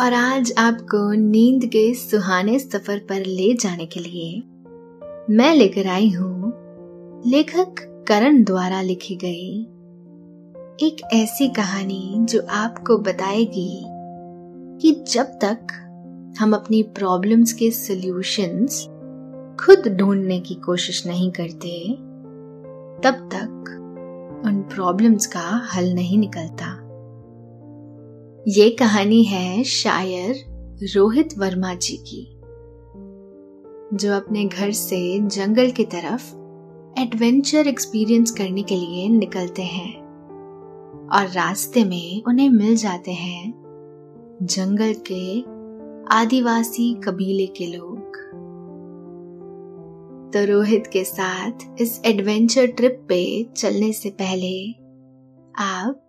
और आज आपको नींद के सुहाने सफ़र पर ले जाने के लिए मैं लेकर आई हूँ लेखक करण द्वारा लिखी गई एक ऐसी कहानी जो आपको बताएगी कि जब तक हम अपनी प्रॉब्लम्स के सॉल्यूशंस खुद ढूँढने की कोशिश नहीं करते, तब तक उन प्रॉब्लम्स का हल नहीं निकलता। ये कहानी है शायर रोहित वर्मा जी की, जो अपने घर से जंगल की तरफ़ एडवेंचर एक्सपीरियंस करने के लिए निकलते हैं और रास्ते में उन्हें मिल जाते हैं जंगल के आदिवासी कबीले के लोग। तो रोहित के साथ इस एडवेंचर ट्रिप पे चलने से पहले आप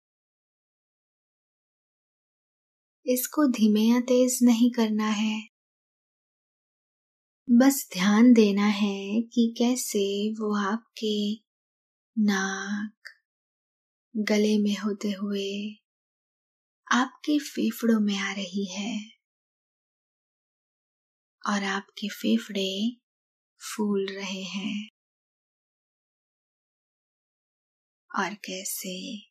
इसको धीमे या तेज नहीं करना है। बस ध्यान देना है कि कैसे वो आपके नाक, गले में होते हुए आपके फेफड़ों में आ रही है और आपके फेफड़े फूल रहे हैं। और कैसे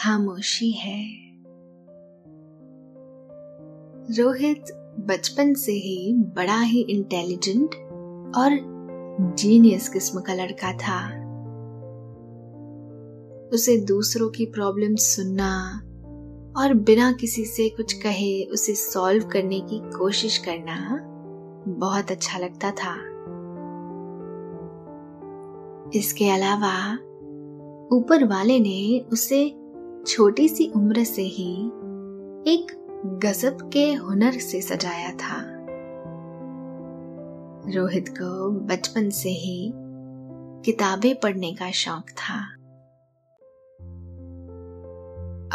खामोशी है। रोहित बचपन से ही बड़ा ही इंटेलिजेंट और जीनियस किस्म का लड़का था। उसे दूसरों की प्रॉब्लम सुनना और बिना किसी से कुछ कहे उसे सॉल्व करने की कोशिश करना बहुत अच्छा लगता था। इसके अलावा ऊपर वाले ने उसे छोटी सी उम्र से ही एक गजब के हुनर से सजाया था। रोहित को बचपन से ही किताबें पढ़ने का शौक था।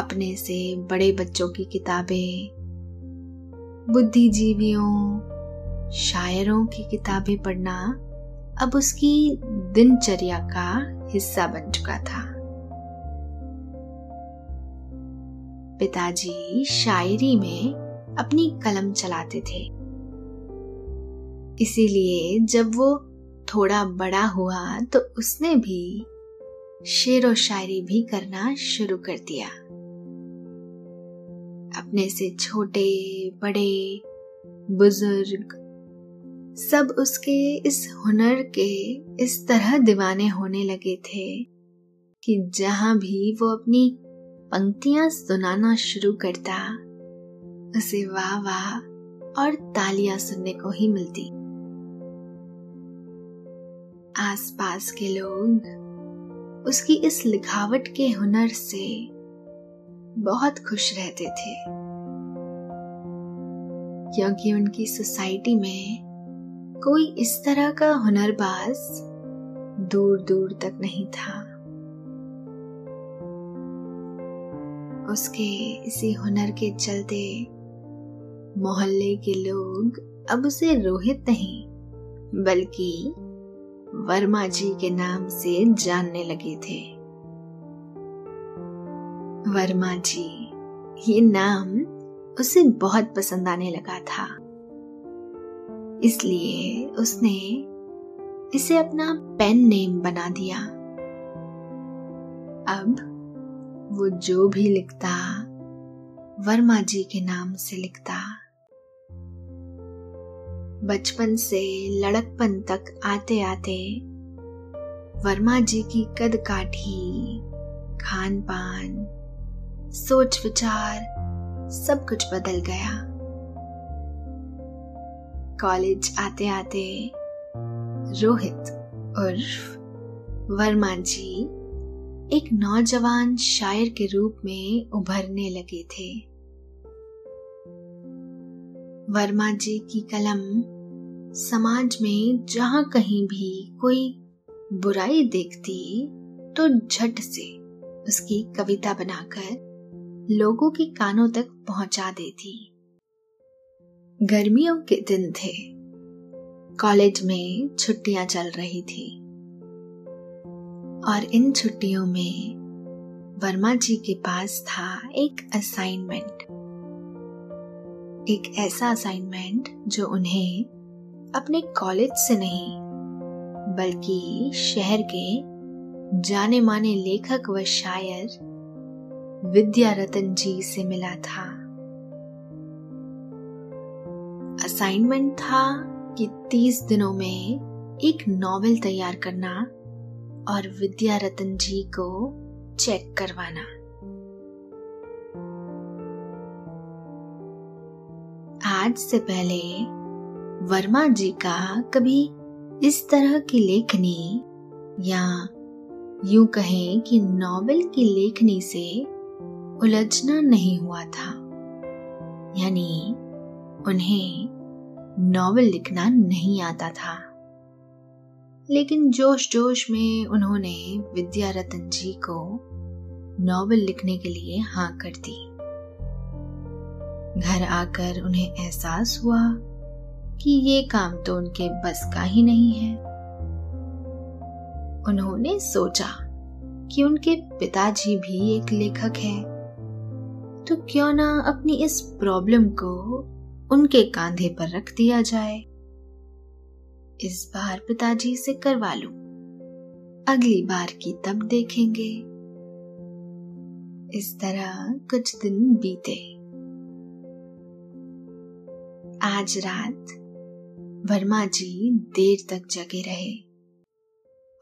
अपने से बड़े बच्चों की किताबें, बुद्धिजीवियों, शायरों की किताबें पढ़ना अब उसकी दिनचर्या का हिस्सा बन चुका था। पिताजी शायरी में अपनी कलम चलाते थे। इसीलिए जब वो थोड़ा बड़ा हुआ तो उसने भी शेर और शायरी भी करना शुरू कर दिया। अपने से छोटे, बड़े, बुज़ुर्ग सब उसके इस हुनर के इस तरह दीवाने होने लगे थे कि जहाँ भी वो अपनी पंक्तियाँ सुनाना शुरू करता। उसे वाह वाह और तालियाँ सुनने को ही मिलती। आसपास के लोग उसकी इस लिखावट के हुनर से बहुत खुश रहते थे। क्योंकि उनकी सोसाइटी में कोई इस तरह का हुनरबाज दूर दूर तक नहीं था। उसके इसी हुनर के चलते मोहल्ले के लोग अब उसे रोहित नहीं, बल्कि वर्मा जी के नाम से जानने लगे थे। वर्मा जी, ये नाम उसे बहुत पसंद आने लगा था। इसलिए उसने इसे अपना पेन नेम बना दिया। अब वो जो भी लिखता, वर्मा जी के नाम से लिखता। बचपन से लड़कपन तक आते आते वर्मा जी की कद काठी खान पान सोच विचार सब कुछ बदल गया। कॉलेज आते आते रोहित उर्फ़ वर्मा जी एक नौजवान शायर के रूप में उभरने लगे थे। वर्मा जी की कलम समाज में जहाँ कहीं भी कोई बुराई देखती तो झट से उसकी कविता बनाकर लोगों के कानों तक पहुँचा देती। गर्मियों के दिन थे। कॉलेज में छुट्टियाँ चल रही थी। और इन छुट्टियों में वर्मा जी के पास था एक असाइनमेंट एक ऐसा असाइनमेंट जो उन्हें अपने कॉलेज से नहीं, बल्कि शहर के जाने माने लेखक व शायर विद्या रतन जी से मिला था। असाइनमेंट था कि तीस दिनों में एक नॉवेल तैयार करना और विद्या रतन जी को चेक करवाना। आज से पहले वर्मा जी का कभी इस तरह की लेखनी या यूँ कहें कि नॉवेल की लेखनी से उलझना नहीं हुआ था। यानी उन्हें नॉवेल लिखना नहीं आता था। लेकिन जोश जोश में उन्होंने विद्या रतन जी को नॉवेल लिखने के लिए हाँ कर दी। घर आकर उन्हें एहसास हुआ कि ये काम तो उनके बस का ही नहीं है। उन्होंने सोचा कि उनके पिताजी भी एक लेखक हैं, तो क्यों ना अपनी इस प्रॉब्लम को उनके कांधे पर रख दिया जाए। इस बार पिताजी से करवा लू। अगली बार की तब देखेंगे। इस तरह कुछ दिन बीते। आज रात वर्मा जी देर तक जगे रहे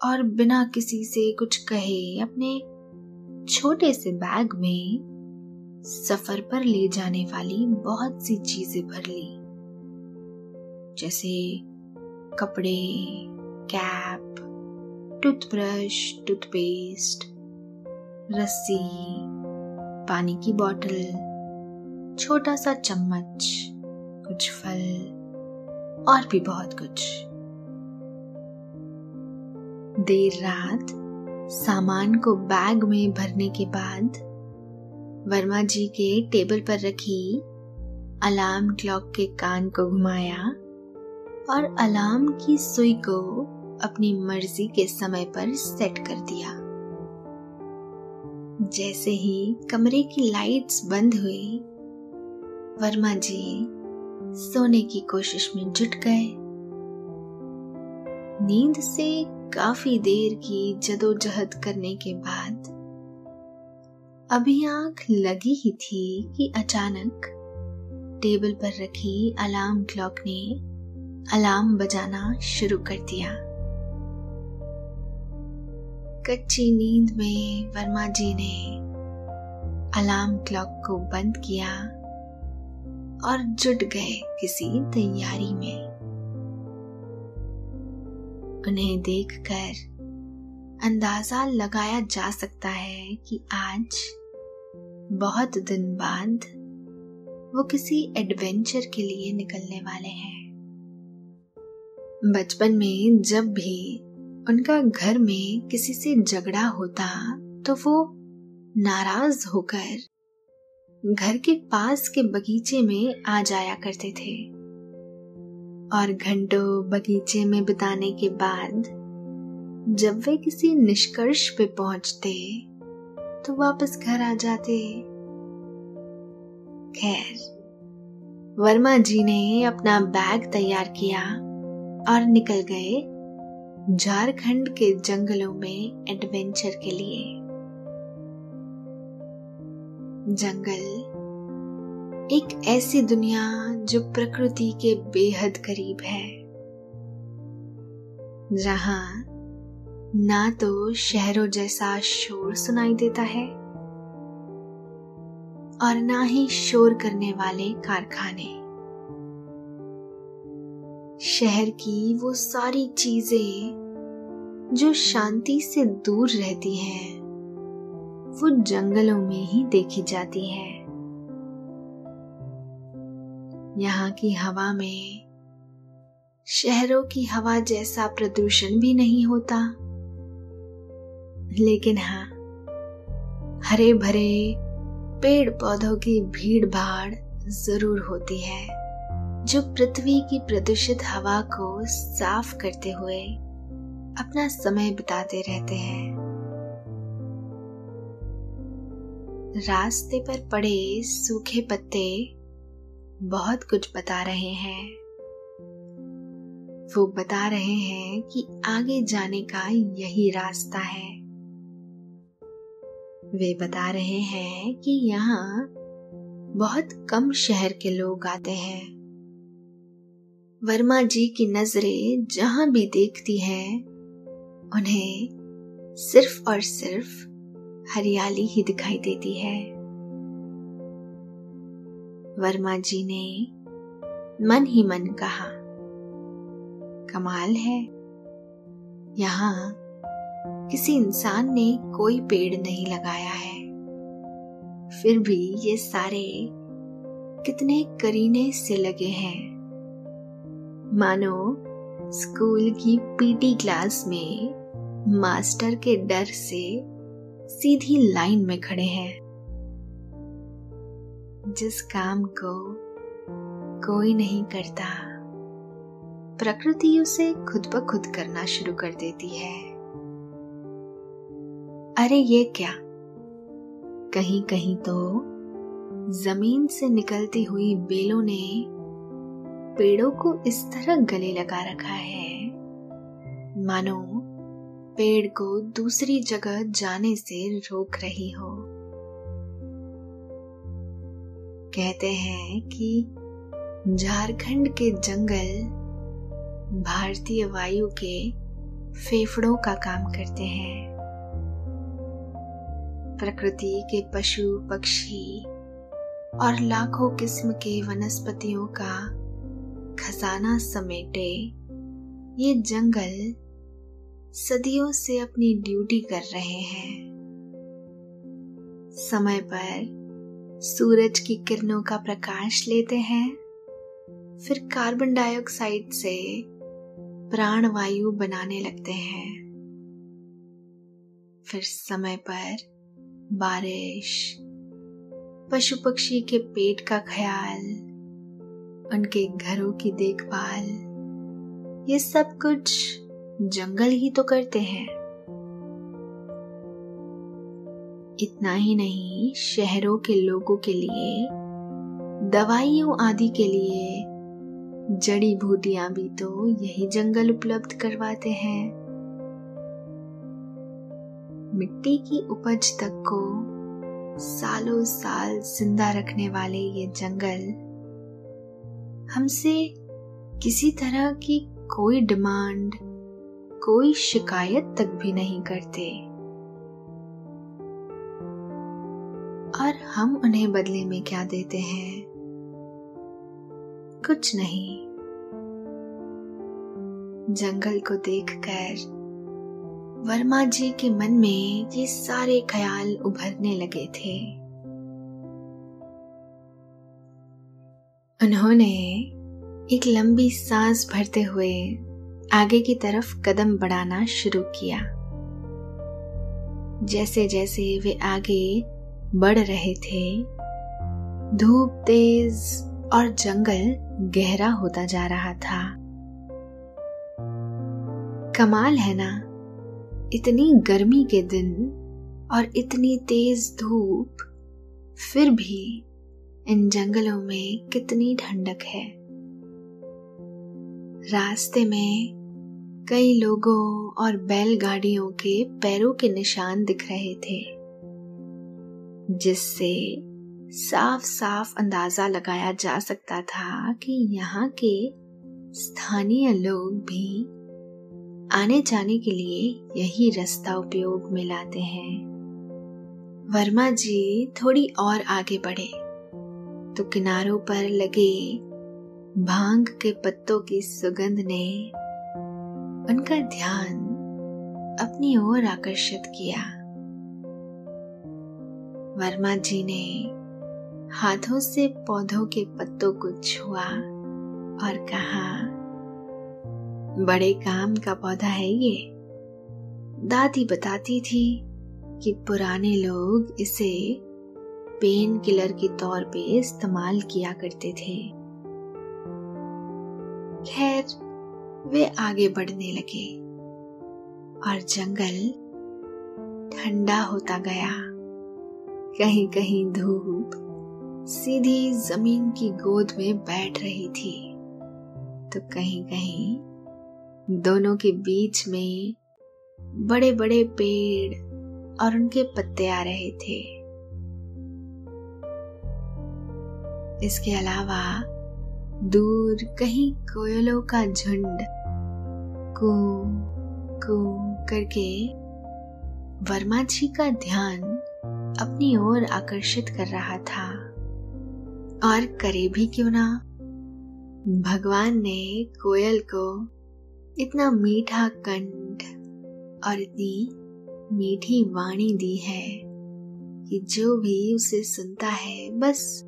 और बिना किसी से कुछ कहे अपने छोटे से बैग में सफ़र पर ले जाने वाली बहुत सी चीज़ें भर ली। जैसे कपड़े, कैप, टूथब्रश, टूथपेस्ट, रस्सी, पानी की बोतल छोटा सा चम्मच, कुछ फल, और भी बहुत कुछ। देर रात सामान को बैग में भरने के बाद वर्मा जी के टेबल पर रखी अलार्म क्लॉक के कान को घुमाया और अलार्म की सुई को अपनी मर्ज़ी के समय पर सेट कर दिया। जैसे ही कमरे की लाइट्स बंद हुई, वर्मा जी सोने की कोशिश में जुट गए। नींद से काफ़ी देर की जदोजहद करने के बाद अभी आँख लगी ही थी कि अचानक टेबल पर रखी अलार्म क्लॉक ने अलार्म बजाना शुरू कर दिया। कच्ची नींद में वर्मा जी ने अलार्म क्लॉक को बंद किया और जुट गए किसी तैयारी में। उन्हें देखकर अंदाज़ा लगाया जा सकता है कि आज बहुत दिन बाद वो किसी एडवेंचर के लिए निकलने वाले हैं। बचपन में जब भी उनका घर में किसी से झगड़ा होता तो वो नाराज़ होकर घर के पास के बगीचे में आ जाया करते थे। और घंटों बगीचे में बिताने के बाद जब वे किसी निष्कर्ष पे पहुँचते तो वापस घर आ जाते। खैर, वर्मा जी ने अपना बैग तैयार किया और निकल गए झारखंड के जंगलों में एडवेंचर के लिए। जंगल एक ऐसी दुनिया जो प्रकृति के बेहद करीब है, जहाँ ना तो शहरों जैसा शोर सुनाई देता है और ना ही शोर करने वाले कारखाने। शहर की वो सारी चीज़ें जो शांति से दूर रहती हैं, वो जंगलों में ही देखी जाती है। यहाँ की हवा में, शहरों की हवा जैसा प्रदूषण भी नहीं होता। लेकिन हाँ हरे भरे पेड़ पौधों की भीड़ भाड़ ज़रूर होती है। जो पृथ्वी की प्रदूषित हवा को साफ़ करते हुए अपना समय बिताते रहते हैं। रास्ते पर पड़े सूखे पत्ते बहुत कुछ बता रहे हैं। वो बता रहे हैं कि आगे जाने का यही रास्ता है। वे बता रहे हैं कि यहाँ बहुत कम शहर के लोग आते हैं। वर्मा जी की नज़रें जहाँ भी देखती हैं, उन्हें सिर्फ़ और सिर्फ़ हरियाली ही दिखाई देती है। वर्मा जी ने मन ही मन कहा, कमाल है। यहाँ किसी इंसान ने कोई पेड़ नहीं लगाया है। फिर भी ये सारे कितने करीने से लगे हैं। मानो, स्कूल की पीटी क्लास में मास्टर के डर से सीधी लाइन में खड़े हैं। जिस काम को कोई नहीं करता, प्रकृति उसे खुद ब खुद करना शुरू कर देती है। अरे ये क्या? कहीं कहीं तो ज़मीन से निकलती हुई बेलों ने पेड़ों को इस तरह गले लगा रखा है। मानो, पेड़ को दूसरी जगह जाने से रोक रही हो। कहते हैं कि झारखंड के जंगल भारतीय वायु के फेफड़ों का काम करते हैं। प्रकृति के पशु, पक्षी और लाखों किस्म के वनस्पतियों का खजाना समेटे। ये जंगल सदियों से अपनी ड्यूटी कर रहे हैं। समय पर सूरज की किरणों का प्रकाश लेते हैं। फिर कार्बन डाइऑक्साइड से प्राणवायु बनाने लगते हैं। फिर समय पर बारिश, पशु पक्षी के पेट का ख्याल उनके घरों की देखभाल। ये सब कुछ जंगल ही तो करते हैं। इतना ही नहीं, शहरों के लोगों के लिए, दवाइयों आदि के लिए जड़ी बूटियाँ भी तो यही जंगल उपलब्ध करवाते हैं। मिट्टी की उपज तक को सालों साल ज़िंदा रखने वाले ये जंगल हमसे किसी तरह की कोई डिमांड, कोई शिकायत तक भी नहीं करते। और हम उन्हें बदले में क्या देते हैं? कुछ नहीं। जंगल को देखकर वर्मा जी के मन में ये सारे ख्याल उभरने लगे थे। उन्होंने एक लंबी सांस भरते हुए आगे की तरफ़ कदम बढ़ाना शुरू किया। जैसे जैसे वे आगे बढ़ रहे थे, धूप तेज और जंगल गहरा होता जा रहा था। कमाल है ना? इतनी गर्मी के दिन और इतनी तेज धूप, फिर भी इन जंगलों में कितनी ठंडक है। रास्ते में कई लोगों और बैलगाड़ियों के पैरों के निशान दिख रहे थे, जिससे साफ़ साफ़ अंदाज़ा लगाया जा सकता था कि यहाँ के स्थानीय लोग भी आने जाने के लिए यही रास्ता उपयोग में लाते हैं। वर्मा जी थोड़ी और आगे बढ़े। तो किनारों पर लगे भाँग के पत्तों की सुगंध ने उनका ध्यान अपनी ओर आकर्षित किया। वर्मा जी ने हाथों से पौधों के पत्तों को छुआ और कहा, बड़े काम का पौधा है ये। दादी बताती थी कि पुराने लोग इसे पेन किलर के तौर पे इस्तेमाल किया करते थे। खैर, वे आगे बढ़ने लगे और जंगल ठंडा होता गया। कहीं कहीं धूप सीधी ज़मीन की गोद में बैठ रही थी तो कहीं कहीं दोनों के बीच में बड़े बड़े पेड़ और उनके पत्ते आ रहे थे। इसके अलावा दूर कहीं कोयलों का झुंड कू कू करके वर्मा जी का ध्यान अपनी ओर आकर्षित कर रहा था। और करे भी क्यों ना? भगवान ने कोयल को इतना मीठा कंठ और इतनी मीठी वाणी दी है कि जो भी उसे सुनता है, बस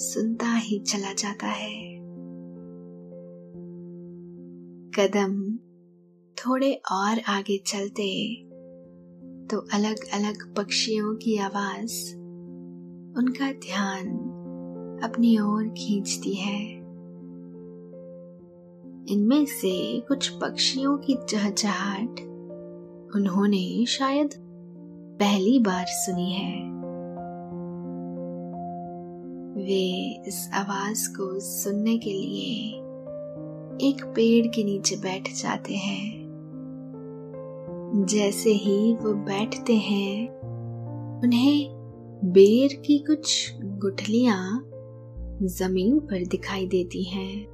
सुनता ही चला जाता है। कदम थोड़े और आगे चलते तो अलग अलग पक्षियों की आवाज़ उनका ध्यान अपनी ओर खींचती है। इनमें से कुछ पक्षियों की चहचहाट उन्होंने शायद पहली बार सुनी है। वे इस आवाज़ को सुनने के लिए एक पेड़ के नीचे बैठ जाते हैं। जैसे ही वो बैठते हैं, उन्हें बेर की कुछ गुठलियाँ ज़मीन पर दिखाई देती हैं।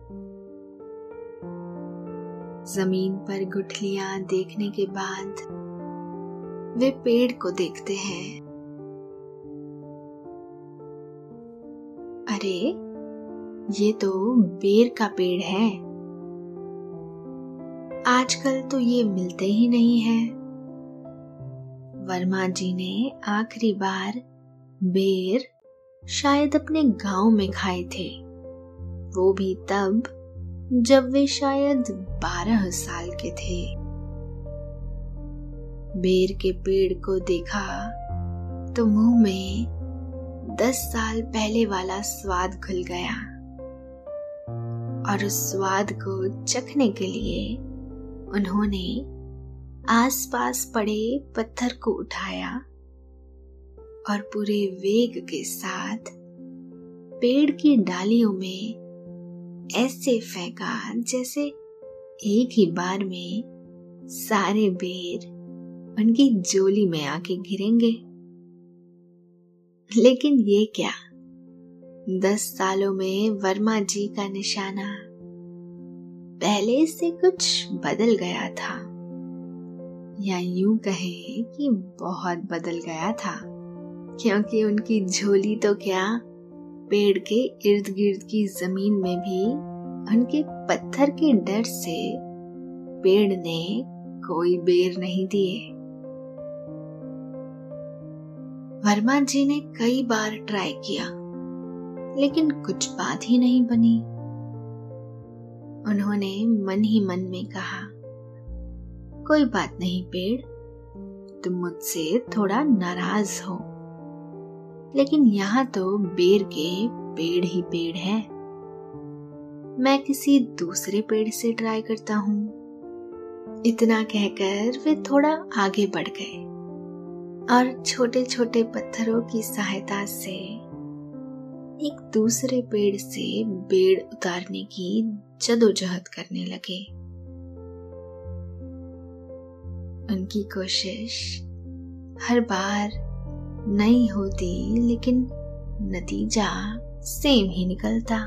ज़मीन पर गुठलियाँ देखने के बाद वे पेड़ को देखते हैं। अरे ये तो बेर का पेड़ है। आजकल तो ये मिलते ही नहीं है। वर्मा जी ने आखिरी बार बेर शायद अपने गाँव में खाए थे। वो भी तब, जब वे शायद बारह साल के थे। बेर के पेड़ को देखा तो मुँह में दस साल पहले वाला स्वाद घुल गया। और उस स्वाद को चखने के लिए उन्होंने आसपास पड़े पत्थर को उठाया और पूरे वेग के साथ पेड़ की डालियों में ऐसे फेंका जैसे एक ही बार में सारे बेर उनकी जोली में आके गिरेंगे। लेकिन ये क्या? दस सालों में वर्मा जी का निशाना पहले से कुछ बदल गया था। या यूँ कहें कि बहुत बदल गया था, क्योंकि उनकी झोली तो क्या पेड़ के इर्द गिर्द की ज़मीन में भी उनके पत्थर के डर से पेड़ ने कोई बेर नहीं दिए। वर्मा जी ने कई बार ट्राई किया, लेकिन कुछ बात ही नहीं बनी। उन्होंने मन ही मन में कहा, कोई बात नहीं पेड़, तुम मुझसे थोड़ा नाराज़ हो। लेकिन यहाँ तो बेर के पेड़ ही पेड़ है। मैं किसी दूसरे पेड़ से ट्राई करता हूँ। इतना कहकर वे थोड़ा आगे बढ़ गए। और छोटे छोटे पत्थरों की सहायता से एक दूसरे पेड़ से बेड़ उतारने की जदोजहद करने लगे। उनकी कोशिश हर बार नई होती, लेकिन नतीजा सेम ही निकलता।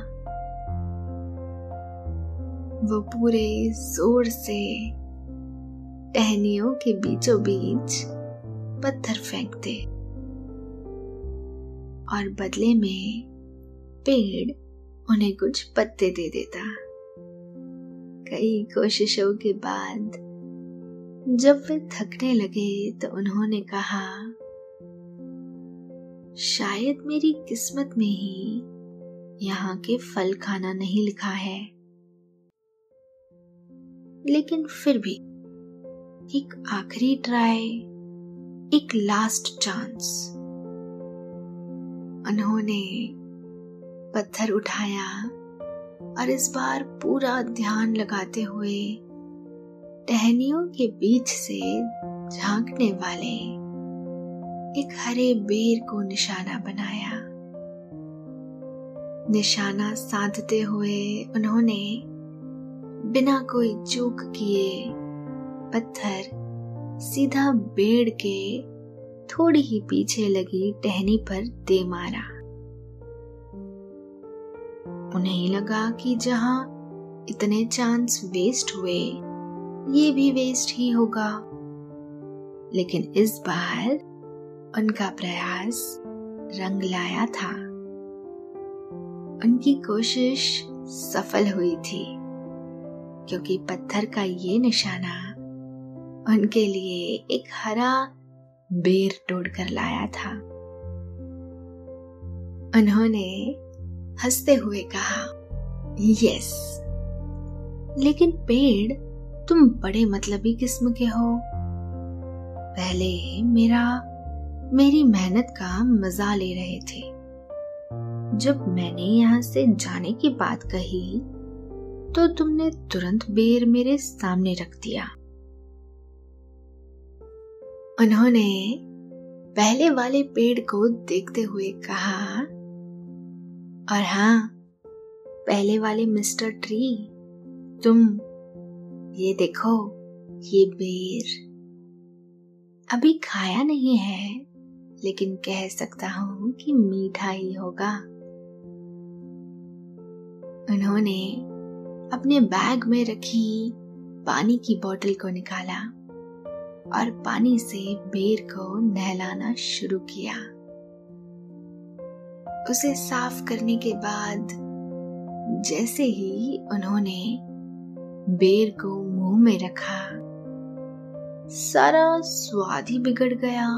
वो पूरे ज़ोर से टहनियों के बीचों बीच पत्थर फेंकते। और बदले में पेड़ उन्हें कुछ पत्ते दे देता। कई कोशिशों के बाद जब वे थकने लगे तो उन्होंने कहा, शायद मेरी किस्मत में ही यहाँ के फल खाना नहीं लिखा है। लेकिन फिर भी एक आखिरी ट्राई एक लास्ट चांस उन्होंने पत्थर उठाया और इस बार पूरा ध्यान लगाते हुए टहनियों के बीच से झांकने वाले एक हरे बेर को निशाना बनाया। निशाना साधते हुए उन्होंने बिना कोई चूक किए पत्थर सीधा बेड़ के थोड़ी ही पीछे लगी टहनी पर दे मारा। उन्हें लगा कि जहाँ इतने चांस वेस्ट हुए, ये भी वेस्ट ही होगा। लेकिन इस बार उनका प्रयास रंग लाया था। उनकी कोशिश सफल हुई थी, क्योंकि पत्थर का ये निशाना उनके लिए एक हरा बेर तोड़ कर लाया था। उन्होंने हँसते हुए कहा, यस, लेकिन पेड़, तुम बड़े मतलबी किस्म के हो। पहले मेरा, मेरी मेहनत का मज़ा ले रहे थे। जब मैंने यहाँ से जाने की बात कही तो तुमने तुरंत बेर मेरे सामने रख दिया। उन्होंने पहले वाले पेड़ को देखते हुए कहा, और हाँ पहले वाले मिस्टर ट्री, तुम ये देखो, ये बेर अभी खाया नहीं है, लेकिन कह सकता हूँ कि मीठा ही होगा। उन्होंने अपने बैग में रखी पानी की बोतल को निकाला। और पानी से बेर को नहलाना शुरू किया। उसे साफ़ करने के बाद जैसे ही उन्होंने बेर को मुँह में रखा, सारा स्वाद ही बिगड़ गया।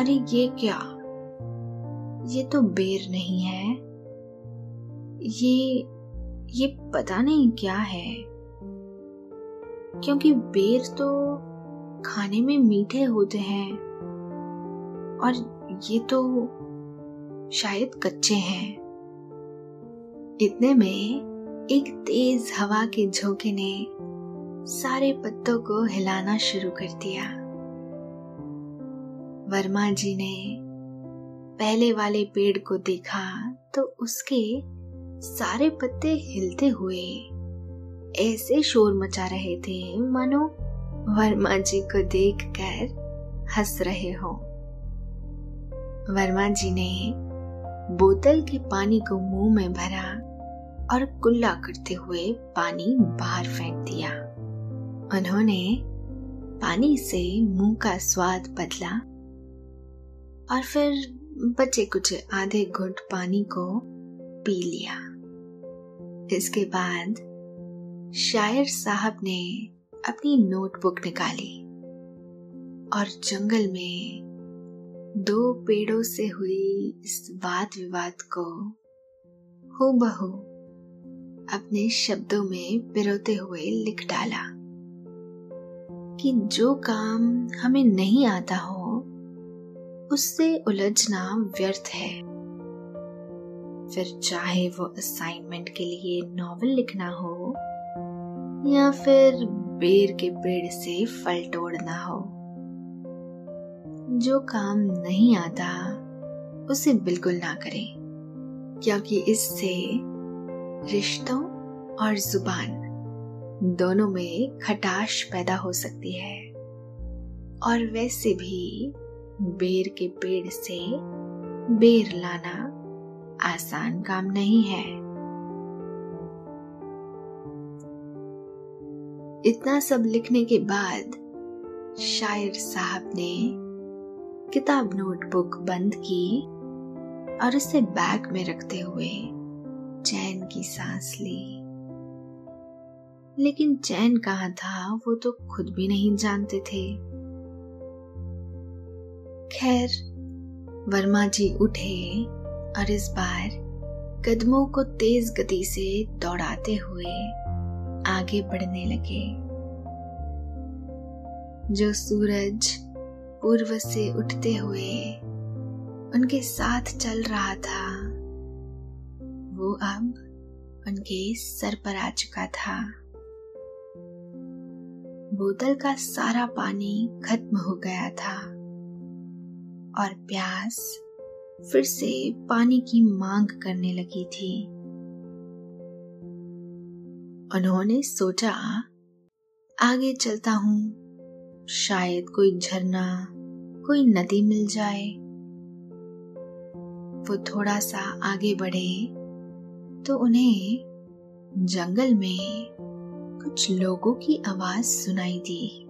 अरे ये क्या? ये तो बेर नहीं है। ये ये पता नहीं क्या है। क्योंकि बेर तो खाने में मीठे होते हैं। और ये तो शायद कच्चे हैं। इतने में एक तेज हवा के झोंके ने सारे पत्तों को हिलाना शुरू कर दिया। वर्मा जी ने पहले वाले पेड़ को देखा तो उसके सारे पत्ते हिलते हुए ऐसे शोर मचा रहे थे, मानो वर्मा जी को देखकर हंस रहे हो। वर्मा जी ने बोतल के पानी को मुँह में भरा और कुल्ला करते हुए पानी बाहर फेंक दिया। उन्होंने पानी से मुँह का स्वाद बदला और फिर बचे कुछ आधे घुट पानी को पी लिया। इसके बाद शायर साहब ने अपनी नोटबुक निकाली और जंगल में दो पेड़ों से हुई इस वाद विवाद को बहू अपने शब्दों में पिरोते हुए लिख डाला कि जो काम हमें नहीं आता हो, उससे उलझना व्यर्थ है। फिर चाहे वो असाइनमेंट के लिए नॉवल लिखना हो या फिर बेर के पेड़ से फल तोड़ना हो। जो काम नहीं आता, उसे बिल्कुल ना करें, क्योंकि इससे रिश्तों और ज़ुबान दोनों में खटाश पैदा हो सकती है। और वैसे भी बेर के पेड़ से बेर लाना आसान काम नहीं है। इतना सब लिखने के बाद शायर साहब ने किताब नोटबुक बंद की और उसे बैग में रखते हुए चैन की सांस ली। लेकिन चैन कहा था, वो तो खुद भी नहीं जानते थे। खैर, वर्मा जी उठे और इस बार कदमों को तेज गति से दौड़ाते हुए आगे बढ़ने लगे। जो सूरज पूर्व से उठते हुए उनके साथ चल रहा था, वो अब उनके सर पर आ चुका था। बोतल का सारा पानी खत्म हो गया था और प्यास फिर से पानी की मांग करने लगी थी। उन्होंने सोचा, आगे चलता हूँ। शायद कोई झरना, कोई नदी मिल जाए। वो थोड़ा सा आगे बढ़े तो उन्हें जंगल में कुछ लोगों की आवाज़ सुनाई दी।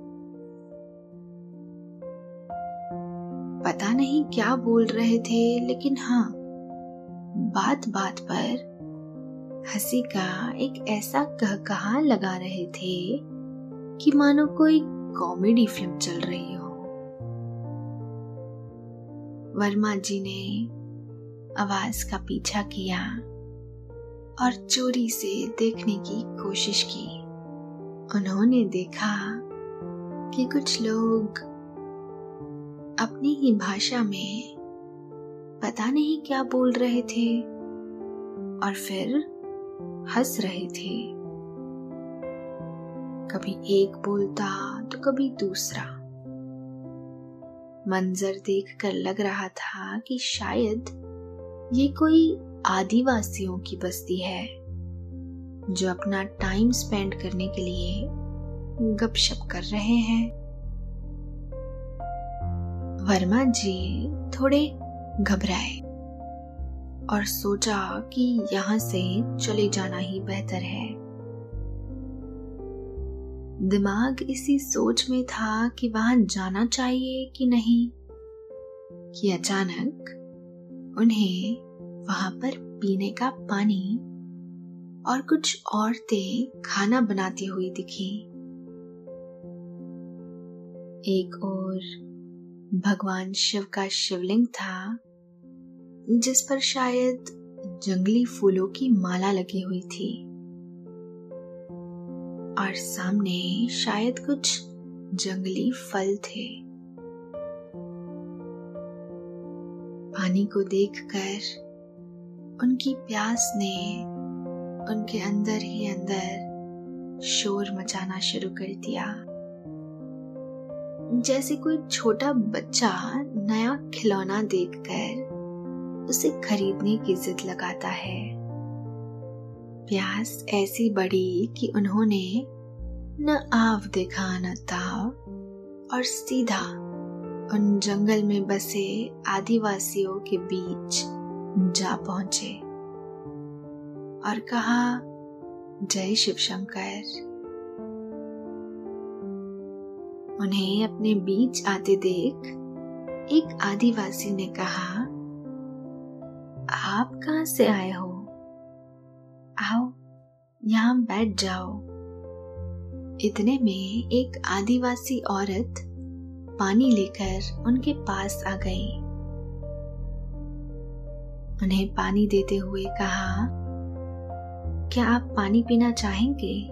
पता नहीं क्या बोल रहे थे, लेकिन हाँ बात बात पर हँसी का एक ऐसा कह कहा लगा रहे थे कि मानो कोई कॉमेडी फ़िल्म चल रही हो। वर्मा जी ने आवाज़ का पीछा किया और चोरी से देखने की कोशिश की। उन्होंने देखा कि कुछ लोग अपनी ही भाषा में पता नहीं क्या बोल रहे थे और फिर हंस रहे थे। कभी एक बोलता तो कभी दूसरा। मंजर देखकर लग रहा था कि शायद ये कोई आदिवासियों की बस्ती है, जो अपना टाइम स्पेंड करने के लिए गपशप कर रहे हैं। वर्मा जी थोड़े घबराए। और सोचा कि यहाँ से चले जाना ही बेहतर है। दिमाग इसी सोच में था कि वहाँ जाना चाहिए कि नहीं, कि अचानक उन्हें वहाँ पर पीने का पानी और कुछ औरतें खाना बनाती हुई दिखी। एक और भगवान शिव का शिवलिंग था जिस पर शायद जंगली फूलों की माला लगी हुई थी। और सामने शायद कुछ जंगली फल थे। पानी को देखकर उनकी प्यास ने उनके अंदर ही अंदर शोर मचाना शुरू कर दिया। जैसे कोई छोटा बच्चा नया खिलौना देखकर उसे खरीदने की जिद लगाता है। प्यास ऐसी बढ़ी कि उन्होंने न आव देखा, न ताव, और सीधा उन जंगल में बसे आदिवासियों के बीच जा पहुँचे और कहा, जय शिव शंकर उन्हें अपने बीच आते देख एक आदिवासी ने कहा आप कहाँ से आए हो? आओ, यहाँ बैठ जाओ। इतने में एक आदिवासी औरत पानी लेकर उनके पास आ गई। उन्हें पानी देते हुए कहा, क्या आप पानी पीना चाहेंगे?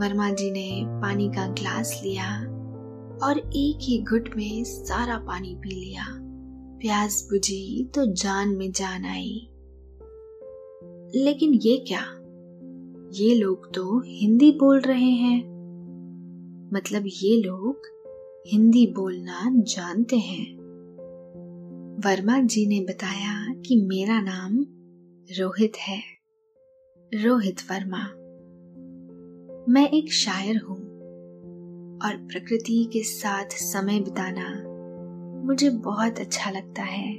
वर्मा जी ने पानी का ग्लास लिया और एक ही घुट में सारा पानी पी लिया। प्यास बुझी तो जान में जान आई। लेकिन ये क्या? ये लोग तो हिंदी बोल रहे हैं। मतलब ये लोग हिंदी बोलना जानते हैं। वर्मा जी ने बताया कि मेरा नाम रोहित है। रोहित वर्मा। मैं एक शायर हूँ और प्रकृति के साथ समय बिताना मुझे बहुत अच्छा लगता है।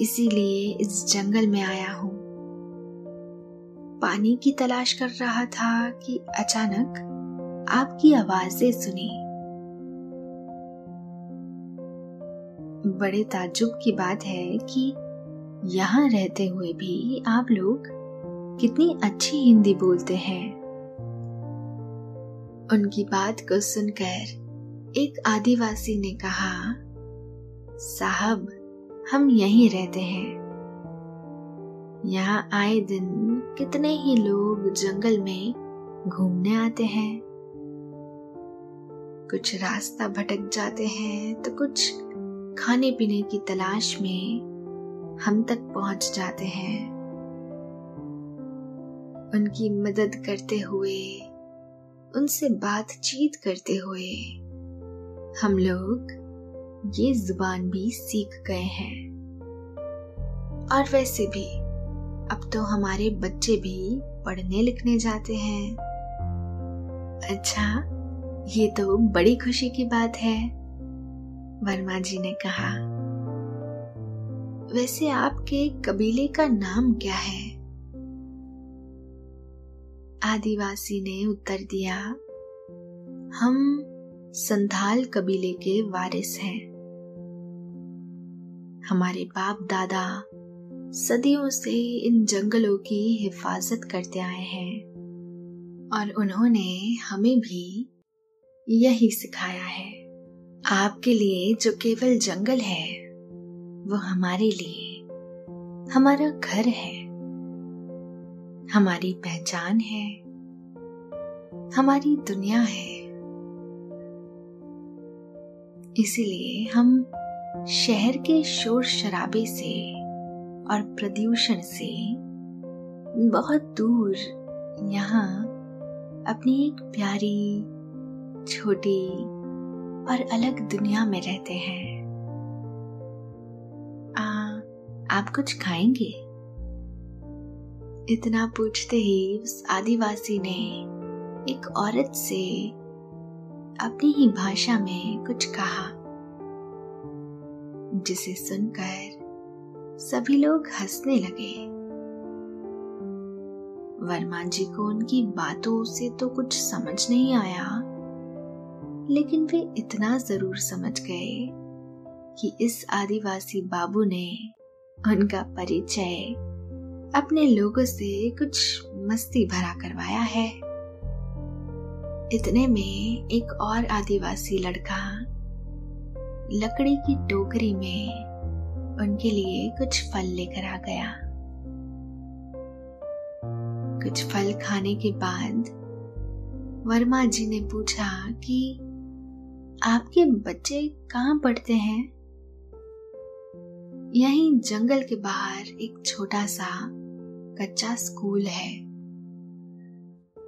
इसीलिए इस जंगल में आया हूँ। पानी की तलाश कर रहा था कि अचानक आपकी आवाज़ें सुनी। बड़े ताजुब की बात है कि यहाँ रहते हुए भी आप लोग कितनी अच्छी हिंदी बोलते हैं। उनकी बात को सुनकर एक आदिवासी ने कहा, साहब, हम यहीं रहते हैं। यहाँ आए दिन कितने ही लोग जंगल में घूमने आते हैं। कुछ रास्ता भटक जाते हैं तो कुछ खाने पीने की तलाश में हम तक पहुँच जाते हैं। उनकी मदद करते हुए, उनसे बातचीत करते हुए हम लोग ये ज़ुबान भी सीख गए हैं। और वैसे भी, अब तो हमारे बच्चे भी पढ़ने लिखने जाते हैं। अच्छा ये तो बड़ी खुशी की बात है, वर्मा जी ने कहा। वैसे आपके कबीले का नाम क्या है? आदिवासी ने उत्तर दिया, हम संथाल कबीले के वारिस हैं। हमारे बाप दादा सदियों से इन जंगलों की हिफाजत करते आए हैं और उन्होंने हमें भी यही सिखाया है। आपके लिए जो केवल जंगल है, वो हमारे लिए हमारा घर है। हमारी पहचान है। हमारी दुनिया है। इसीलिए हम शहर के शोर शराबे से और प्रदूषण से बहुत दूर यहाँ अपनी एक प्यारी छोटी और अलग दुनिया में रहते हैं। आ, आप कुछ खाएँगे? इतना पूछते ही उस आदिवासी ने एक औरत से अपनी ही भाषा में कुछ कहा। जिसे सुनकर सभी लोग हंसने लगे। वर्मा जी को उनकी बातों से तो कुछ समझ नहीं आया, लेकिन वे इतना ज़रूर समझ गए कि इस आदिवासी बाबू ने उनका परिचय अपने लोगों से कुछ मस्ती भरा करवाया है। इतने में एक और आदिवासी लड़का लकड़ी की टोकरी में उनके लिए कुछ फल लेकर आ गया। कुछ फल खाने के बाद वर्मा जी ने पूछा कि आपके बच्चे कहाँ पढ़ते हैं? यहीं जंगल के बाहर एक छोटा सा कच्चा स्कूल है,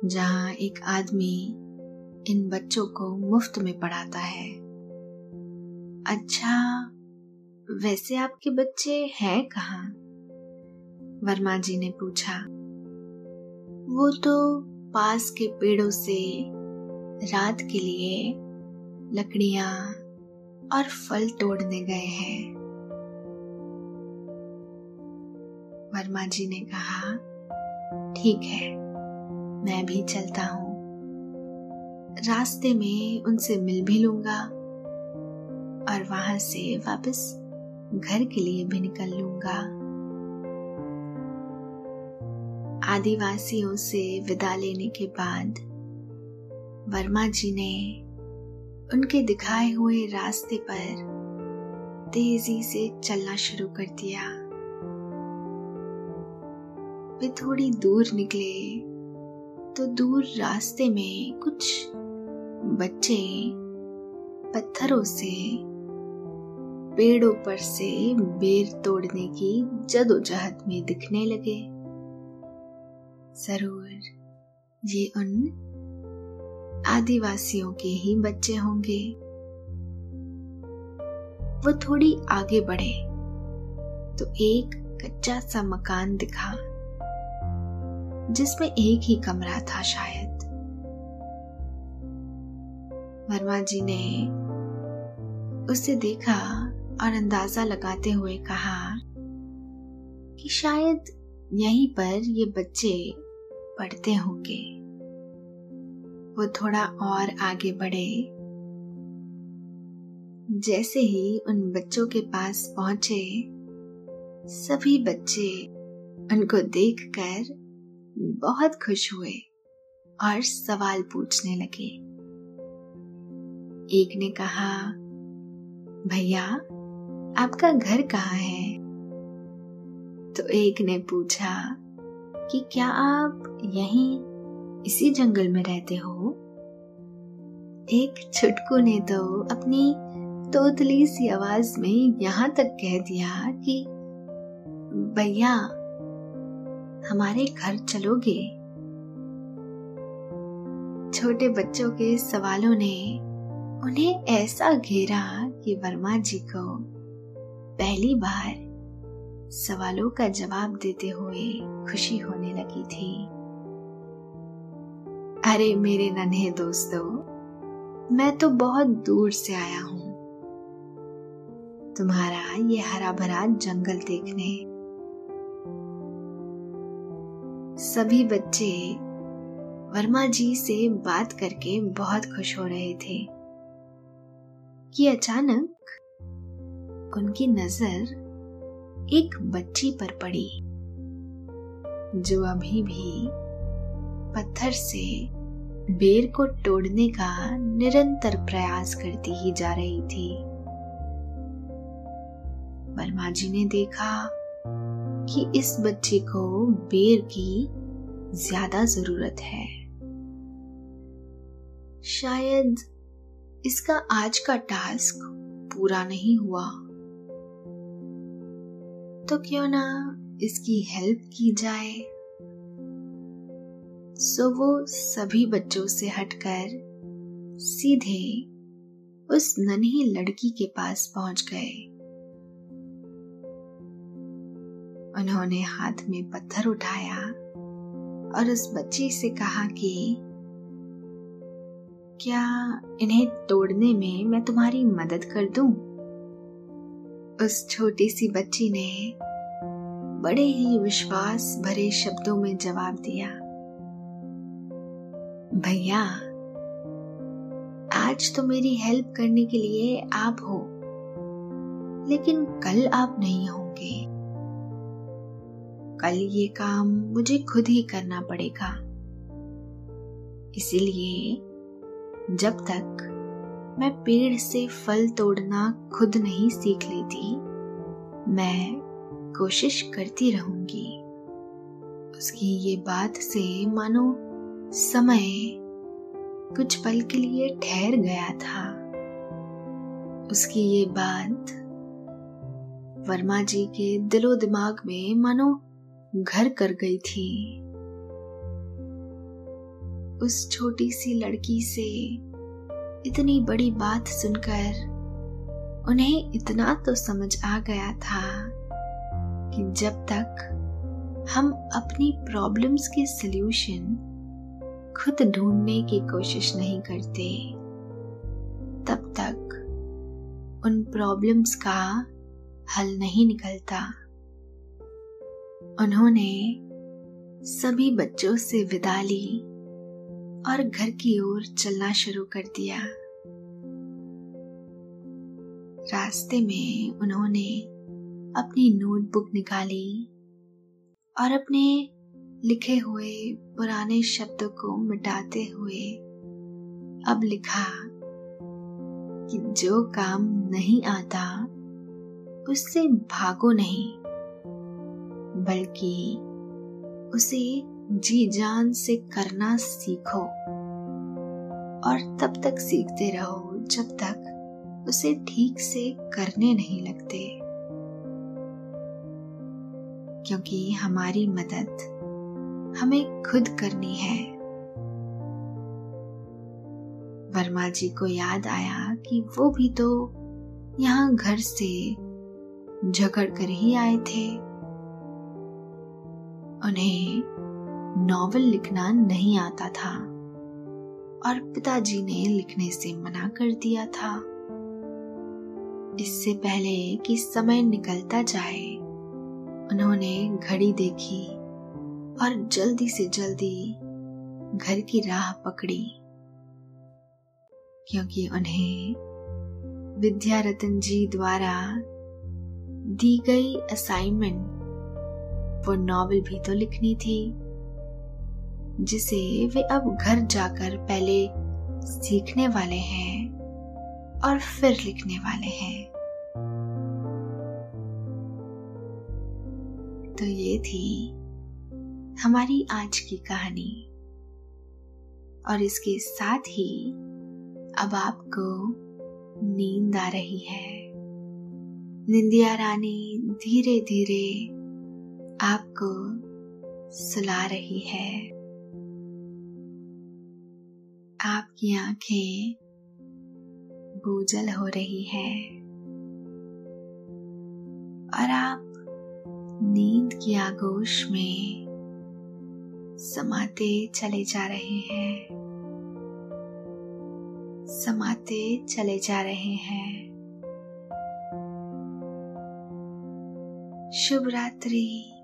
जहाँ एक आदमी इन बच्चों को मुफ़्त में पढ़ाता है। अच्छा वैसे आपके बच्चे हैं कहाँ? वर्मा जी ने पूछा। वो तो पास के पेड़ों से रात के लिए लकड़ियाँ और फल तोड़ने गए हैं। वर्मा जी ने कहा, ठीक है, मैं भी चलता हूँ। रास्ते में उनसे मिल भी लूँगा। और वहाँ से वापस घर के लिए भी निकल लूँगा। आदिवासियों से विदा लेने के बाद वर्मा जी ने उनके दिखाए हुए रास्ते पर तेज़ी से चलना शुरू कर दिया। वे थोड़ी दूर निकले तो दूर रास्ते में कुछ बच्चे पत्थरों से पेड़ों पर से बेर तोड़ने की जदोजहद में दिखने लगे। ज़रूर ये उन आदिवासियों के ही बच्चे होंगे। वो थोड़ी आगे बढ़े तो एक कच्चा सा मकान दिखा, जिसमें एक ही कमरा था शायद। वर्मा जी ने उसे देखा और अंदाज़ा लगाते हुए कहा कि शायद यहीं पर ये बच्चे पढ़ते होंगे। वो थोड़ा और आगे बढ़े। जैसे ही उन बच्चों के पास पहुँचे, सभी बच्चे उनको देखकर बहुत खुश हुए और सवाल पूछने लगे। एक ने कहा, भैया आपका घर कहाँ है? तो एक ने पूछा कि क्या आप यहीं इसी जंगल में रहते हो? एक छुटकू ने तो अपनी तोतली सी आवाज़ में यहाँ तक कह दिया कि, भैया, हमारे घर चलोगे? छोटे बच्चों के सवालों ने उन्हें ऐसा घेरा कि वर्मा जी को पहली बार सवालों का जवाब देते हुए खुशी होने लगी थी। अरे मेरे नन्हे दोस्तों, मैं तो बहुत दूर से आया हूँ। तुम्हारा ये हरा भरा जंगल देखने। सभी बच्चे वर्मा जी से बात करके बहुत खुश हो रहे थे। कि अचानक उनकी नज़र एक बच्ची पर पड़ी, जो अभी भी पत्थर से बेर को तोड़ने का निरंतर प्रयास करती ही जा रही थी। वर्मा जी ने देखा कि इस बच्चे को बेर की ज़्यादा ज़रूरत है। शायद इसका आज का टास्क पूरा नहीं हुआ। तो क्यों ना इसकी हेल्प की जाए सो वो सभी बच्चों से हटकर सीधे उस नन्ही लड़की के पास पहुँच गए उन्होंने हाथ में पत्थर उठाया और उस बच्ची से कहा कि, क्या इन्हें तोड़ने में मैं तुम्हारी मदद कर दूँ? उस छोटी सी बच्ची ने बड़े ही विश्वास भरे शब्दों में जवाब दिया, भैया, आज तो मेरी हेल्प करने के लिए आप हो, लेकिन कल आप नहीं होंगे। कल ये काम मुझे खुद ही करना पड़ेगा। इसीलिए जब तक मैं पेड़ से फल तोड़ना खुद नहीं सीख लेती। मैं कोशिश करती रहूँगी। उसकी ये बात से मानो समय कुछ पल के लिए ठहर गया था। उसकी ये बात वर्मा जी के दिलो दिमाग में मानो घर कर गई थी। उस छोटी सी लड़की से इतनी बड़ी बात सुनकर उन्हें इतना तो समझ आ गया था कि जब तक हम अपनी प्रॉब्लम्स के सल्यूशन खुद ढूँढने की कोशिश नहीं करते, तब तक उन प्रॉब्लम्स का हल नहीं निकलता। उन्होंने सभी बच्चों से विदा ली। और घर की ओर चलना शुरू कर दिया। रास्ते में उन्होंने अपनी नोटबुक निकाली और अपने लिखे हुए पुराने शब्दों को मिटाते हुए अब लिखा कि जो काम नहीं आता, उससे भागो नहीं, बल्कि उसे जी जान से करना सीखो और तब तक सीखते रहो जब तक उसे ठीक से करने नहीं लगते। क्योंकि हमारी मदद हमें खुद करनी है। वर्मा जी को याद आया कि वो भी तो यहाँ घर से झगड़ कर ही आए थे। उन्हें नॉवल लिखना नहीं आता था। और पिताजी ने लिखने से मना कर दिया था। इससे पहले कि समय निकलता जाए, उन्होंने घड़ी देखी और जल्दी से जल्दी घर की राह पकड़ी। क्योंकि उन्हें विद्या रतन जी द्वारा दी गई असाइनमेंट वो नॉवल भी तो लिखनी थी। जिसे वे अब घर जाकर पहले सीखने वाले हैं और फिर लिखने वाले हैं। तो ये थी हमारी आज की कहानी। और इसके साथ ही अब आपको नींद आ रही है। निंदिया रानी धीरे धीरे आपको सुला रही है। आपकी आँखें बोझल हो रही है और आप नींद की आगोश में समाते चले जा रहे हैं। समाते चले जा रहे हैं। शुभ रात्रि।